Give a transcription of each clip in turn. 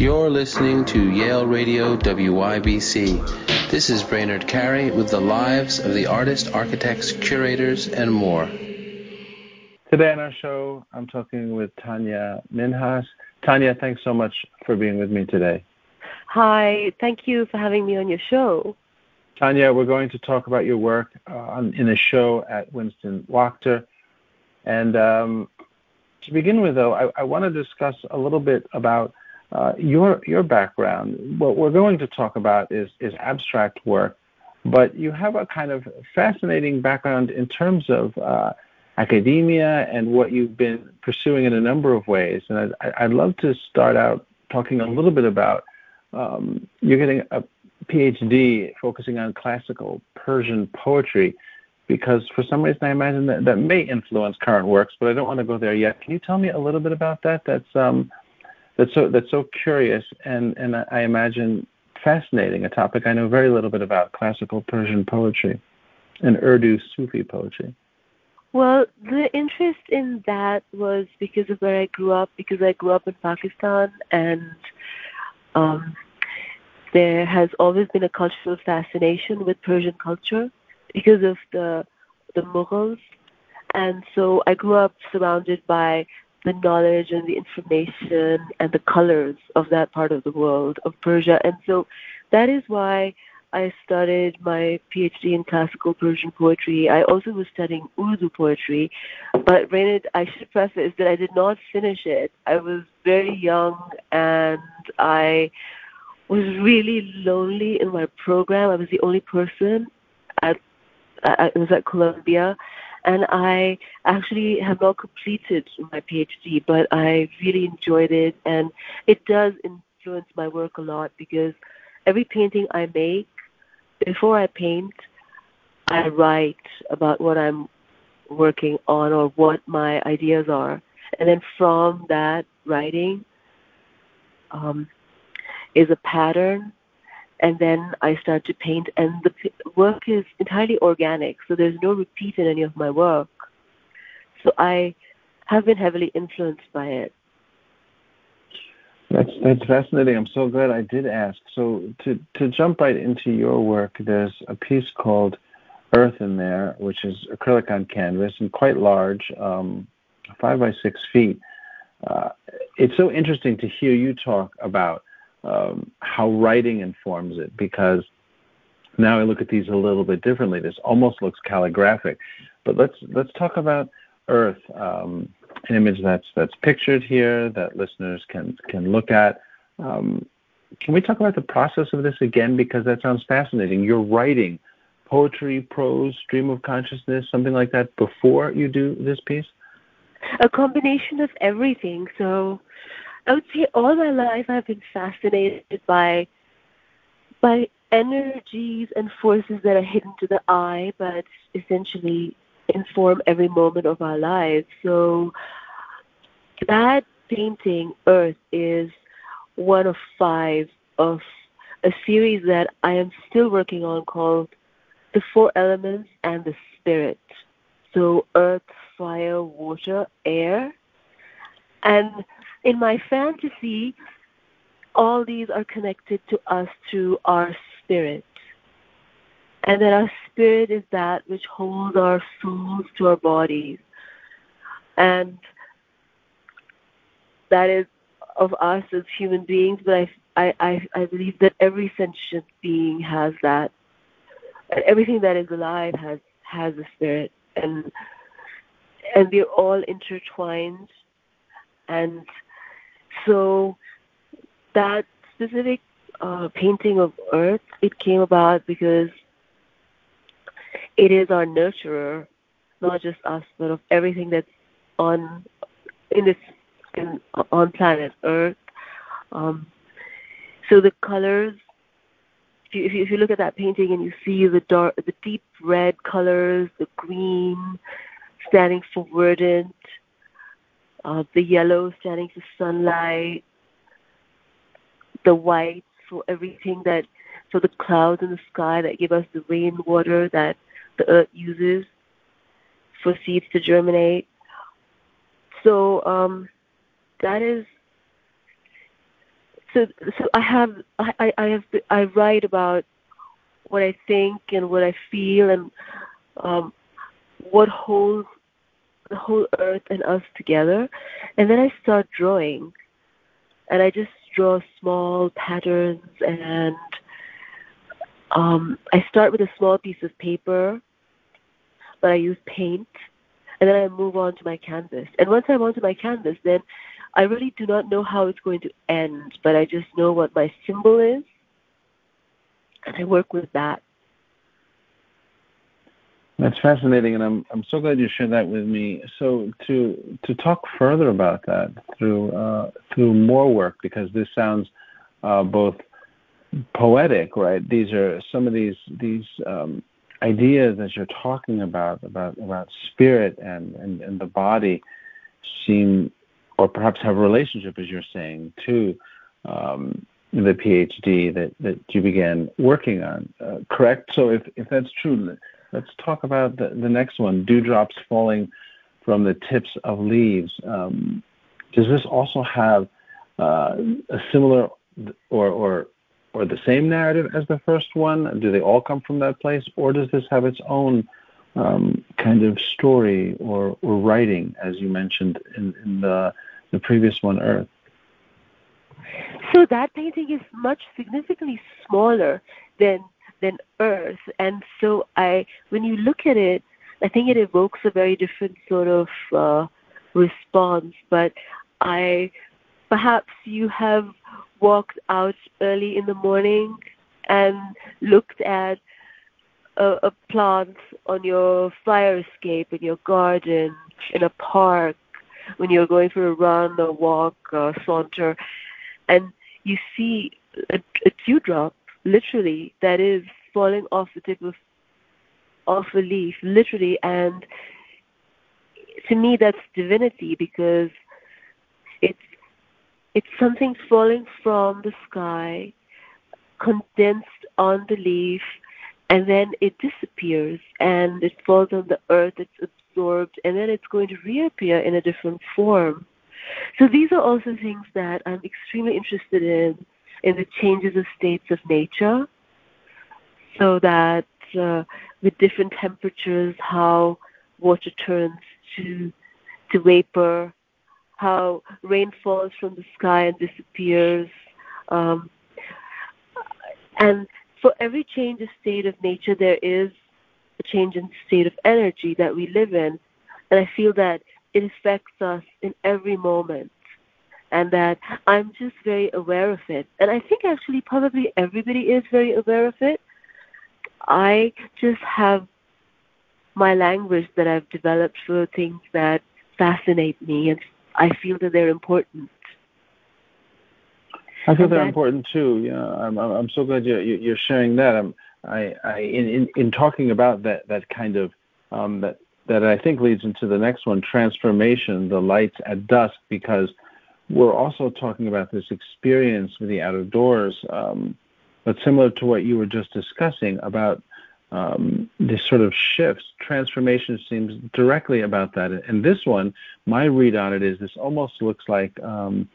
You're listening to Yale Radio WYBC. This is Brainard Carey with the lives of the artists, architects, curators, and more. Today on our show, I'm talking with Tanya Minhas. Tanya, thanks so much for being with me today. Hi, thank you for having me on your show. Tanya, we're going to talk about your work uh, in a show at Winston Wachter. And um, to begin with, though, I, I want to discuss a little bit about your your background. What we're going to talk about is is abstract work, but you have a kind of fascinating background in terms of uh, academia and what you've been pursuing in a number of ways. And I'd, I'd love to start out talking a little bit about um, you're getting a PhD focusing on classical Persian poetry because for some reason I imagine that that may influence current works, but I don't want to go there yet. Can you tell me a little bit about that? That's um, that's so that's so curious and and I imagine fascinating. A topic I know very little bit about: classical Persian poetry and Urdu Sufi poetry. Well, the interest in that was because of where I grew up. Because I grew up in Pakistan, and um, there has always been a cultural fascination with Persian culture because of the the Mughals, and so I grew up surrounded by the knowledge and the information and the colors of that part of the world of Persia. And so that is why I started my PhD in classical Persian poetry. I also was studying Urdu poetry, but granted, I should preface that I did not finish it. I was very young and I was really lonely in my program. I was the only person at I was at Columbia and I actually have not completed my PhD, but I really enjoyed it, and it does influence my work a lot because every painting I make, before I paint, I write about what I'm working on or what my ideas are, and then from that writing um, is a pattern and then I start to paint, and the work is entirely organic, so there's no repeat in any of my work. So I have been heavily influenced by it. That's that's fascinating. I'm so glad I did ask. So to to jump right into your work, there's a piece called Earth in there, which is acrylic on canvas and quite large, um, five by six feet. Uh, it's so interesting to hear you talk about um, how writing informs it because now I look at these a little bit differently. This almost looks calligraphic, but let's let's talk about Earth, um, an image that's that's pictured here that listeners can can look at. Um, can we talk about the process of this again because that sounds fascinating? You're writing poetry, prose, stream of consciousness, something like that before you do this piece. A combination of everything. So I would say all my life I've been fascinated by by energies and forces that are hidden to the eye, but essentially inform every moment of our lives. So that painting, Earth, is one of five of a series that I am still working on called The Four Elements and the Spirit. So earth, fire, water, air. And in my fantasy, all these are connected to us through our spirit. And that our spirit is that which holds our souls to our bodies. And that is of us as human beings, but I, I, I believe that every sentient being has that. And everything that is alive has has a spirit. And and we're all intertwined and so that specific uh, painting of Earth, it came about because it is our nurturer, not just us, but of everything that's on in this in, on planet Earth. Um, so the colors, if you, if you, if you look at that painting and you see the dark, the deep red colors, the green standing for verdant, uh, the yellow standing for sunlight, the white for everything that, for the clouds in the sky that give us the rainwater that the earth uses for seeds to germinate. So um, that is so so I have I, I have I write about what I think and what I feel and um, what holds the whole earth and us together, and then I start drawing, and I just draw small patterns and um, I start with a small piece of paper, but I use paint, and then I move on to my canvas. And once I'm onto my canvas, then I really do not know how it's going to end, but I just know what my symbol is, and I work with that. That's fascinating, and I'm I'm so glad you shared that with me. So to to talk further about that through uh, through more work, because this sounds uh, both poetic, right? These are some of these these um, ideas that you're talking about about about spirit and, and and the body seem or perhaps have a relationship, as you're saying, to um, the PhD that, that you began working on. Uh, correct. So if if that's true, let's talk about the, the next one: dewdrops falling from the tips of leaves. Um, does this also have uh, a similar or or or the same narrative as the first one? Do they all come from that place, or does this have its own um, kind of story or, or writing, as you mentioned in, in the the previous one, Earth? So that painting is much significantly smaller than than Earth, and so I, when you look at it, I think it evokes a very different sort of uh, response. But I, perhaps you have walked out early in the morning and looked at a, a plant on your fire escape in your garden, in a park, when you're going for a run or walk or saunter, and you see a, a dewdrop, literally, that is falling off the tip of off a leaf, literally, and to me that's divinity because it's it's something falling from the sky, condensed on the leaf, and then it disappears and it falls on the earth, it's absorbed, and then it's going to reappear in a different form. So these are also things that I'm extremely interested in, in the changes of states of nature, so that uh, with different temperatures, how water turns to to vapor, how rain falls from the sky and disappears. Um, and for every change of state of nature, there is a change in state of energy that we live in. And I feel that it affects us in every moment. And that I'm just very aware of it. And I think actually probably everybody is very aware of it. I just have my language that I've developed for things that fascinate me and I feel that they're important. I feel they're important too. Yeah, I'm I'm so glad you're you're sharing that. I'm I, I in, in in talking about that that kind of um, that that I think leads into the next one, transformation, the lights at dusk, because we're also talking about this experience with the out of doors, um, but similar to what you were just discussing about um, sort of shifts. Transformation seems directly about that. And this one, my read on it is this almost looks like um,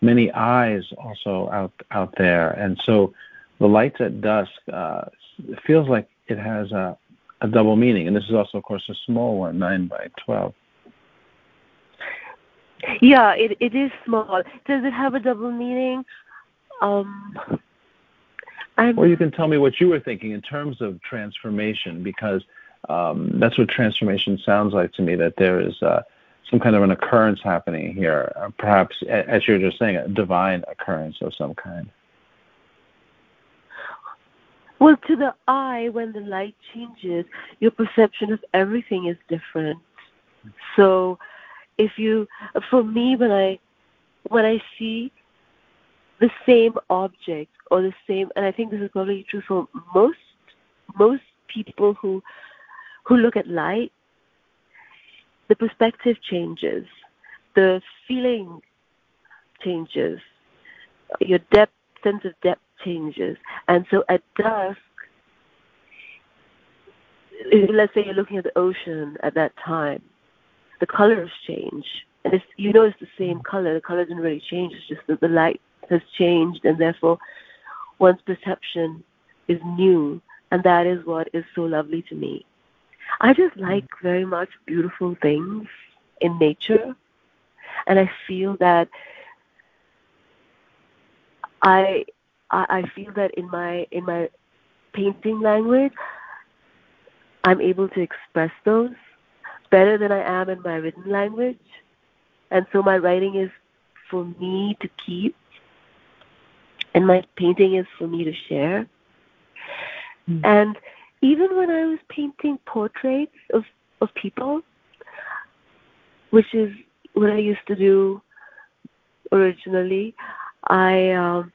many eyes also out out there, and so the lights at dusk uh, feels like it has a, a double meaning. And this is also, of course, a small one, nine by twelve. Yeah, it it is small. Does it have a double meaning? Um, I'm, or you can tell me what you were thinking in terms of transformation, because um, that's what transformation sounds like to me. That there is uh, some kind of an occurrence happening here, uh, perhaps, as you're just saying, a divine occurrence of some kind. Well, to the eye, when the light changes, your perception of everything is different. So, if you, for me, when I when I see the same object or the same and I think this is probably true for most most people who who look at light the perspective changes. The feeling changes. Your depth sense of depth changes. And so at dusk let's say you're looking at the ocean at that time the colors change and it's you know it's the same mm. color. The color doesn't really change. It's just that the light has changed, and therefore one's perception is new, and that is what is so lovely to me. I just mm. like very much beautiful things in nature, and I feel that I I feel that in my in my painting language, I'm able to express those better than I am in my written language. And so my writing is for me to keep, and my painting is for me to share. Mm. And even when I was painting portraits of, of people, which is what I used to do originally, I um,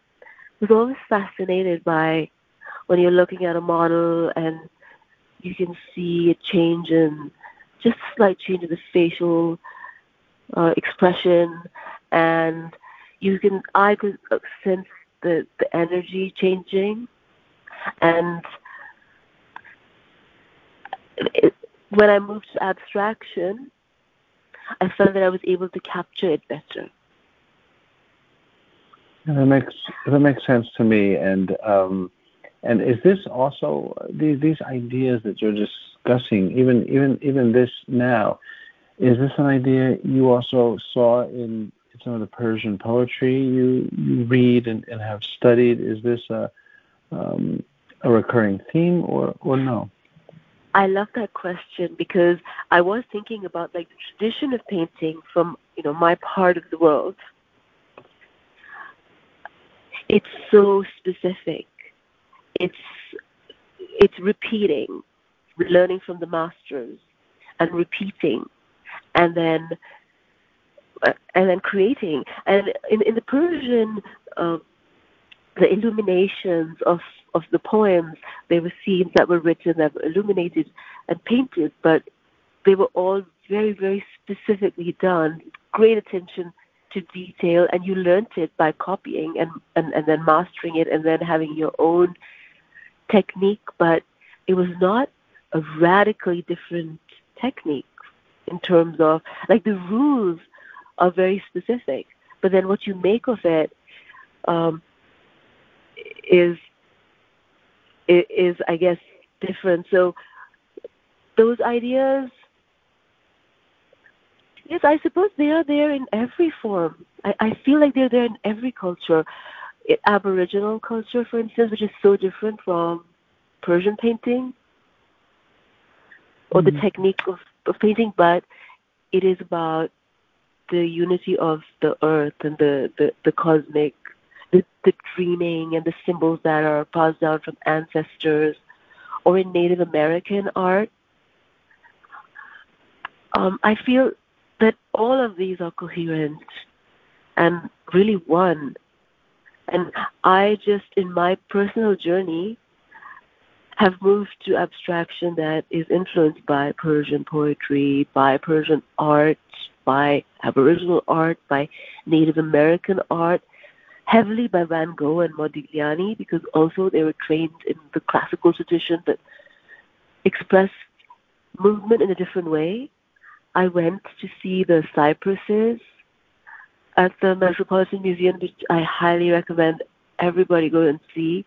was always fascinated by when you're looking at a model and you can see a change in just a slight change in the facial uh, expression, and you can I could sense the the energy changing, and it, when I moved to abstraction, I felt that I was able to capture it better. That makes that makes sense to me, and um, and is this also these these ideas that you're discussing, even even even this now, is this an idea you also saw in some of the Persian poetry you you read and, and have studied? Is this a um, a recurring theme or or no? I love that question because I was thinking about like the tradition of painting from you know my part of the world. It's so specific. It's it's repeating, learning from the masters, and repeating, and then uh, and then creating. And in in the Persian, uh, the illuminations of of the poems. They were scenes that were written, that were illuminated and painted, but they were all very, very specifically done. Great attention to detail, and you learnt it by copying and, and, and then mastering it and then having your own technique, but it was not a radically different technique in terms of, like, the rules are very specific, but then what you make of it um, is is, I guess, different. So those ideas, yes, I suppose they are there in every form. I, I feel like they're there in every culture. Aboriginal culture, for instance, which is so different from Persian painting or mm-hmm. the technique of, of painting, but it is about the unity of the earth and the, the, the cosmic the, the dreaming and the symbols that are passed down from ancestors or in Native American art. Um, I feel that all of these are coherent and really one. And I just, in my personal journey, have moved to abstraction that is influenced by Persian poetry, by Persian art, by Aboriginal art, by Native American art, heavily by Van Gogh and Modigliani because also they were trained in the classical tradition that expressed movement in a different way. I went to see the cypresses at the Metropolitan Museum, which I highly recommend everybody go and see.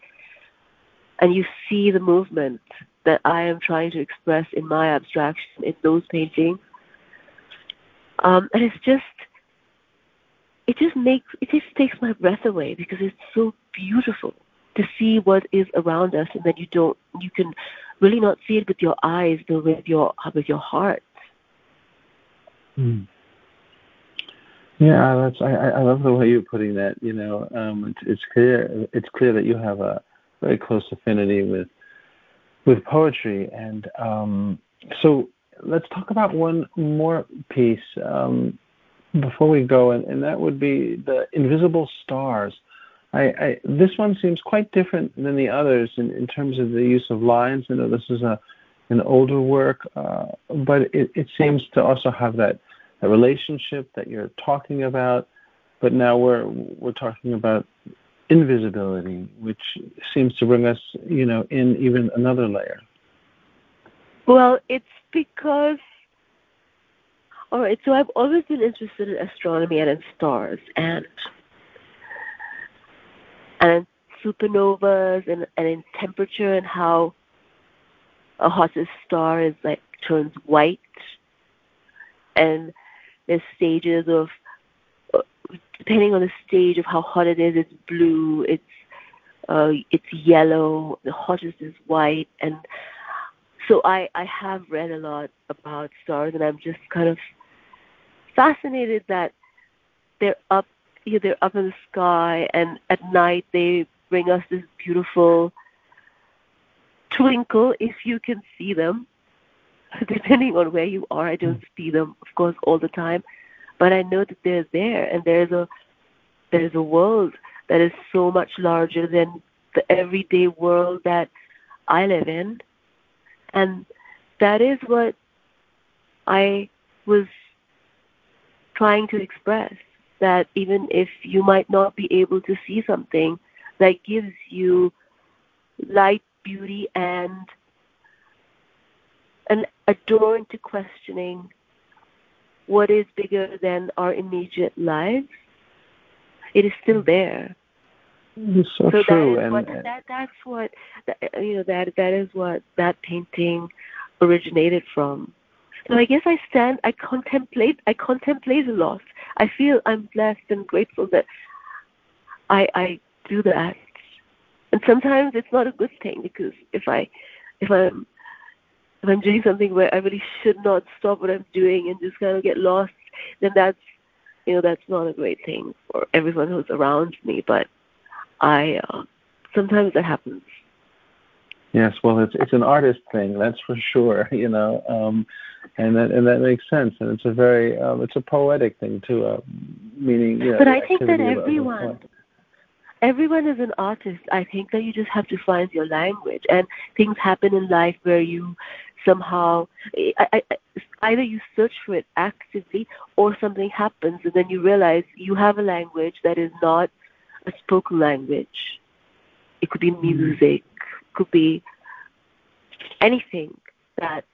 And you see the movement that I am trying to express in my abstraction in those paintings. Um, and it's just it just makes it just takes my breath away because it's so beautiful to see what is around us and that you don't you can really not see it with your eyes but with your with your heart mm. Yeah that's i i love the way you're putting that you know um it's, it's clear it's clear that you have a very close affinity with with poetry and um so let's talk about one more piece um before we go, and, and that would be the invisible stars. I, I, this one seems quite different than the others in, in terms of the use of lines. I know this is a an older work, uh, but it, it seems to also have that, that relationship that you're talking about. But now we're we're talking about invisibility, which seems to bring us, you know, in even another layer. Well, it's because all right, so I've always been interested in astronomy and in stars, and and supernovas and, and in temperature and how a hottest star is like turns white and there's stages of depending on the stage of how hot it is it's blue it's uh, it's yellow the hottest is white and so i i have read a lot about stars and i'm just kind of fascinated that they're up you know, they're up in the sky and at night they bring us this beautiful twinkle if you can see them. Depending on where you are, I don't hmm. see them, of course, all the time, but I know that they're there, and there's a there's a world that is so much larger than the everyday world that I live in, and that is what I was trying to express. That even if you might not be able to see something, that gives you light, beauty, and an a door into questioning what is bigger than our immediate lives. It is still there. It's so, so true. That is and what, that that's what you know that that is what that painting originated from. So I guess I stand, I contemplate, I contemplate a lot. I feel I'm blessed and grateful that I I do that. And sometimes it's not a good thing because if I if I'm if I'm doing something where I really should not stop what I'm doing and just kind of get lost, then that's you know that's not a great thing for everyone who's around me. But I uh, sometimes that happens. Yes, well, it's it's an artist thing, that's for sure. You know, um, and that and that makes sense, and it's a very um, it's a poetic thing too, uh, meaning. You know, but I think that everyone everyone is an artist. I think that you just have to find your language, and things happen in life where you somehow I, I, either you search for it actively or something happens and then you realize you have a language that is not a spoken language. It could be mm-hmm. music, could be anything that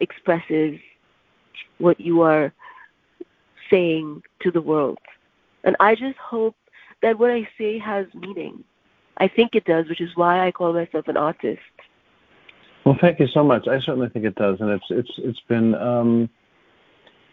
expresses what you are saying to the world. And I just hope that what I say has meaning. I think it does, which is why I call myself an artist. Well, thank you so much. I certainly think it does, and it's it's it's been um,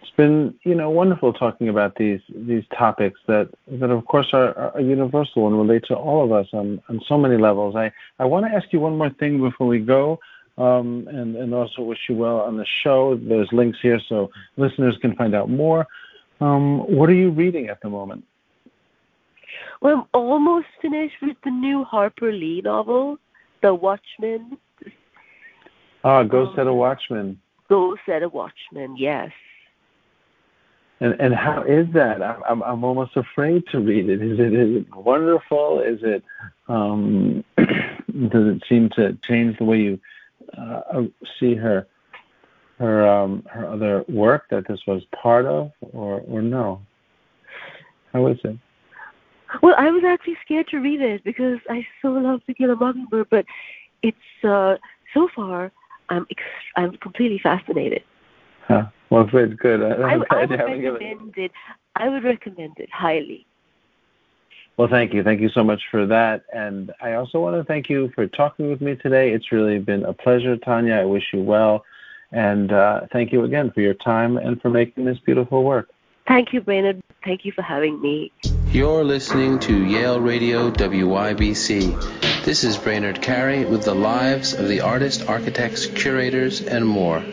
it's been you know wonderful talking about these these topics that that of course are, are universal and relate to all of us on on so many levels. I I want to ask you one more thing before we go. Um, and, and also wish you well on the show. There's links here so listeners can find out more. Um, what are you reading at the moment? Well, I'm almost finished with the new Harper Lee novel, The Watchmen. Ah, Go um, Set a Watchman. Go Set a Watchman, yes. And and how is that? I'm I'm almost afraid to read it. Is it is it wonderful? Is it um, does it seem to change the way you uh, see her her um, her other work that this was part of, or or no? How is it? Well, I was actually scared to read it because I so love To Kill a Mockingbird, but it's uh, so far I'm ex- I'm completely fascinated. Huh. Well, good, good. I, I would recommend it. I would recommend it highly. Well, thank you. Thank you so much for that. And I also want to thank you for talking with me today. It's really been a pleasure, Tanya. I wish you well. And uh, thank you again for your time and for making this beautiful work. Thank you, Brainard. Thank you for having me. You're listening to Yale Radio WYBC. This is Brainard Carey with the lives of the artists, architects, curators, and more.